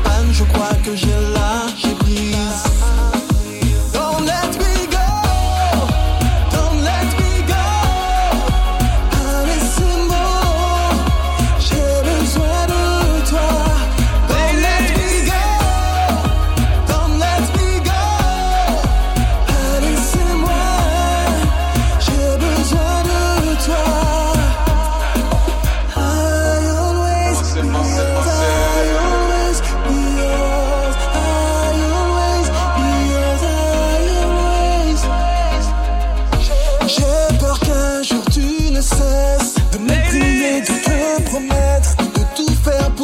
en panne, je crois.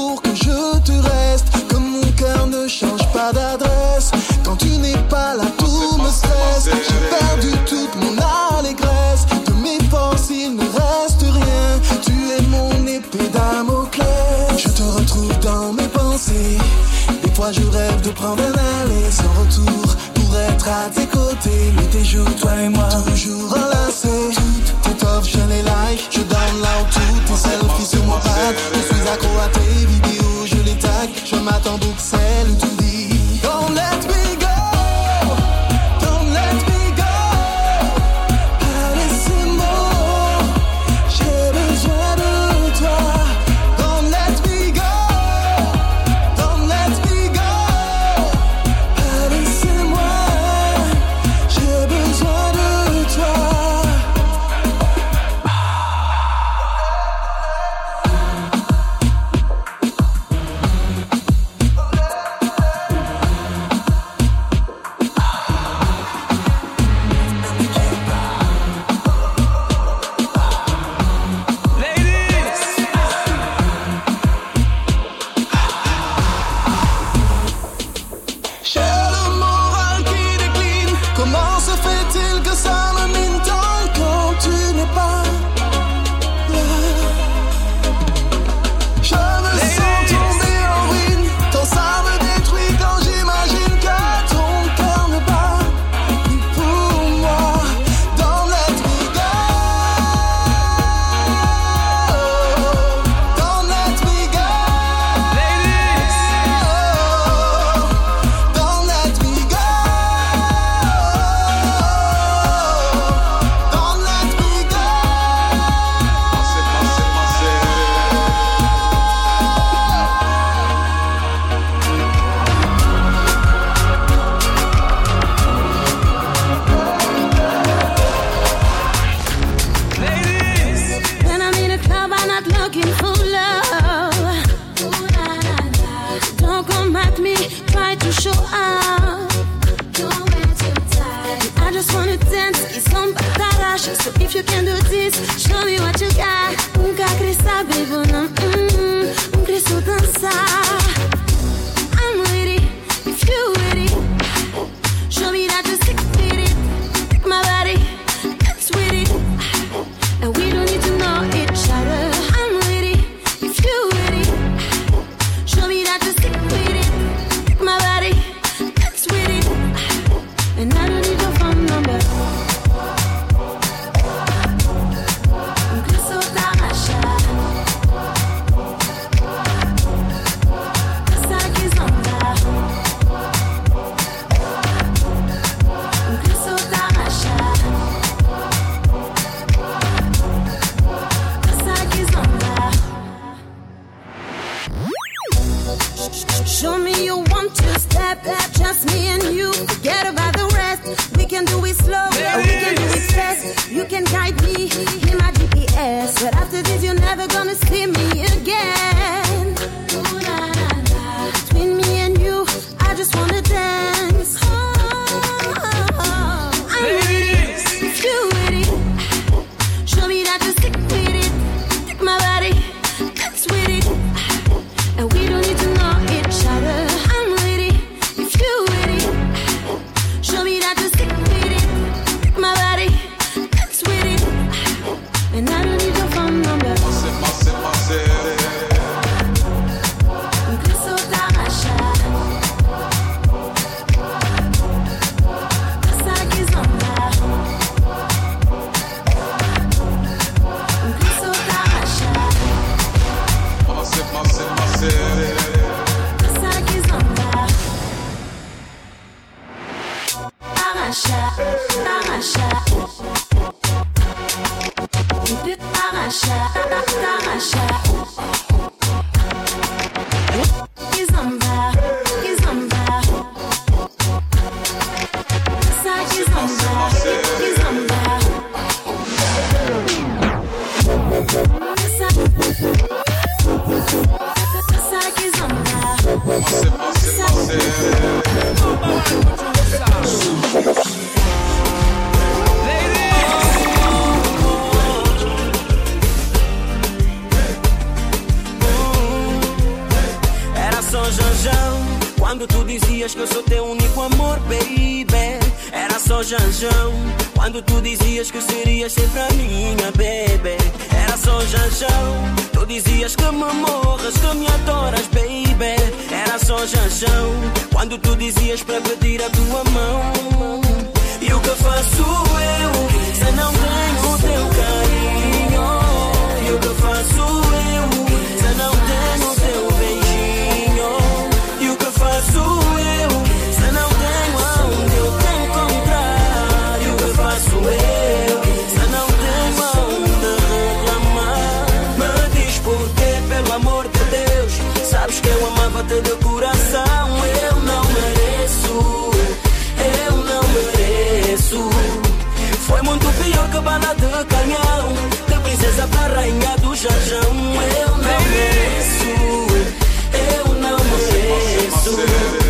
pour que je te reste. Comme mon cœur ne change pas d'adresse. Quand tu n'es pas là, tout me stresse. J'ai perdu toute mon allégresse. De mes forces, il ne reste rien. Tu es mon épée d'Amoclès. Je te retrouve dans mes pensées. Des fois, je rêve de prendre un aller sans retour pour être à tes côtés. Mais tes jours, toi et moi, toujours enlacés. Quando tu dizias que eu sou teu único amor, baby Era só Janjão. Quando tu dizias que serias sempre a minha, baby Era só Janjão. Tu dizias que me morras, que me adoras, baby Era só Janjão. Quando tu dizias para pedir a tua mão E o que faço eu se não tenho o teu carinho? E o que faço eu cabana de canhão, de princesa pra rainha do jajão Eu não mereço, eu não mereço.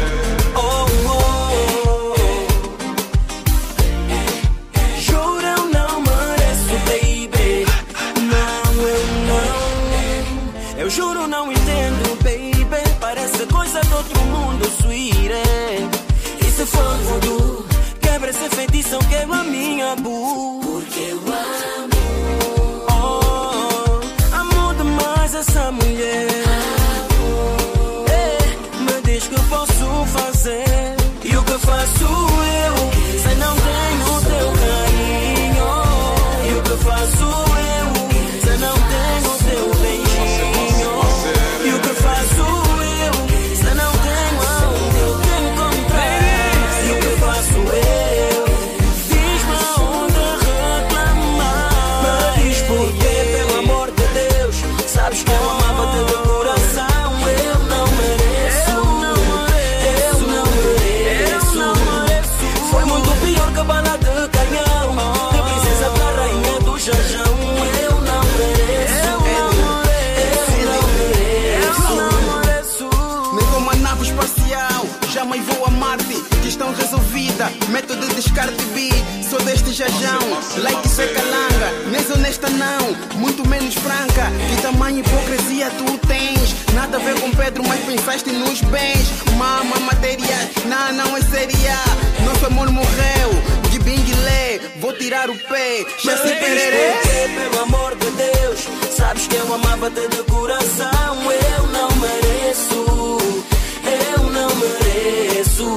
método de descarte beat. Sou deste jajão, like isso langa, calanga. Nem honesta não, muito menos franca. Que tamanho hipocrisia tu tens? Nada a ver com Pedro, mas pensaste nos bens. Mama, matéria, não, não é séria. Nosso amor morreu, de binguilé. Vou tirar o pé, já se pererê. Pelo amor de Deus, sabes que eu amava-te de coração. Eu não mereço, eu não mereço.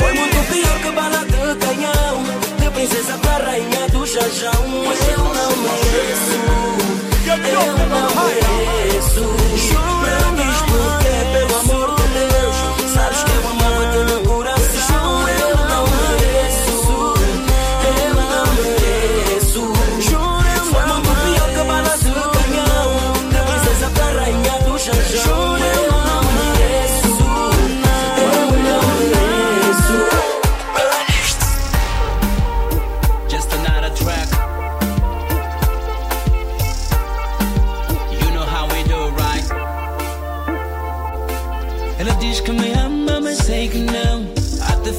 Foi muito pior que baladão canhão. De princesa pra rainha do jajão. Eu não mereço. Eu não mereço.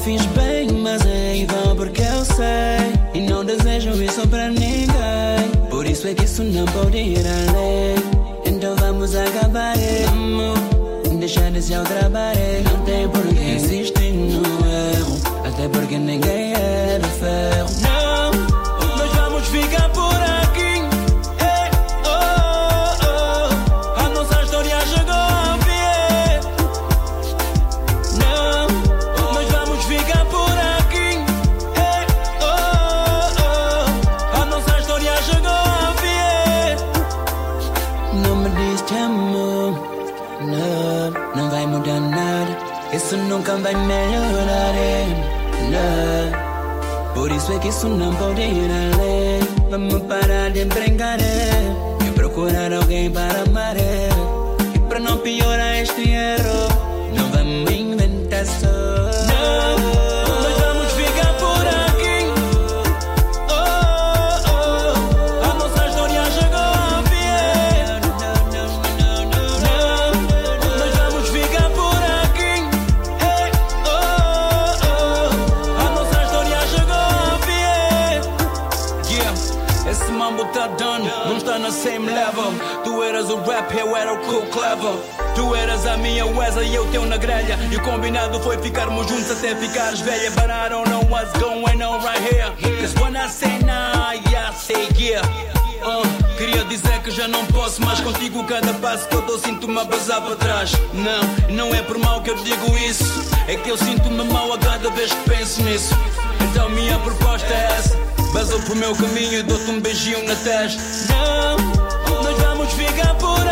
fiz bem, mas é igual porque eu sei. E não desejo isso pra ninguém. Por isso é que isso não pode ir além. Então vamos acabar, e deixar de se aldrabar. Não tem porquê existir. enganar. Isso nunca vai melhorar. É. Não. Por isso é que isso não pode ir além. Vamos parar de brincar. É. E procurar alguém para amar. É. E para não piorar este erro, não vamos inventar só. Rap, eu era o cool clever. Tu eras a minha Wesley e eu teu na grelha. E o combinado foi ficarmos juntos até ficares velha. But I don't know what's going on right here. Cause when I say nah, I say yeah. Uh, queria dizer que já não posso mais contigo Cada passo que eu dou sinto-me a basar para trás Não, não é por mal que eu digo isso É que eu sinto-me mal a cada vez que penso nisso Então minha proposta é essa Basou pro meu caminho e dou-te um beijinho na testa Não, nós vamos ficar por aí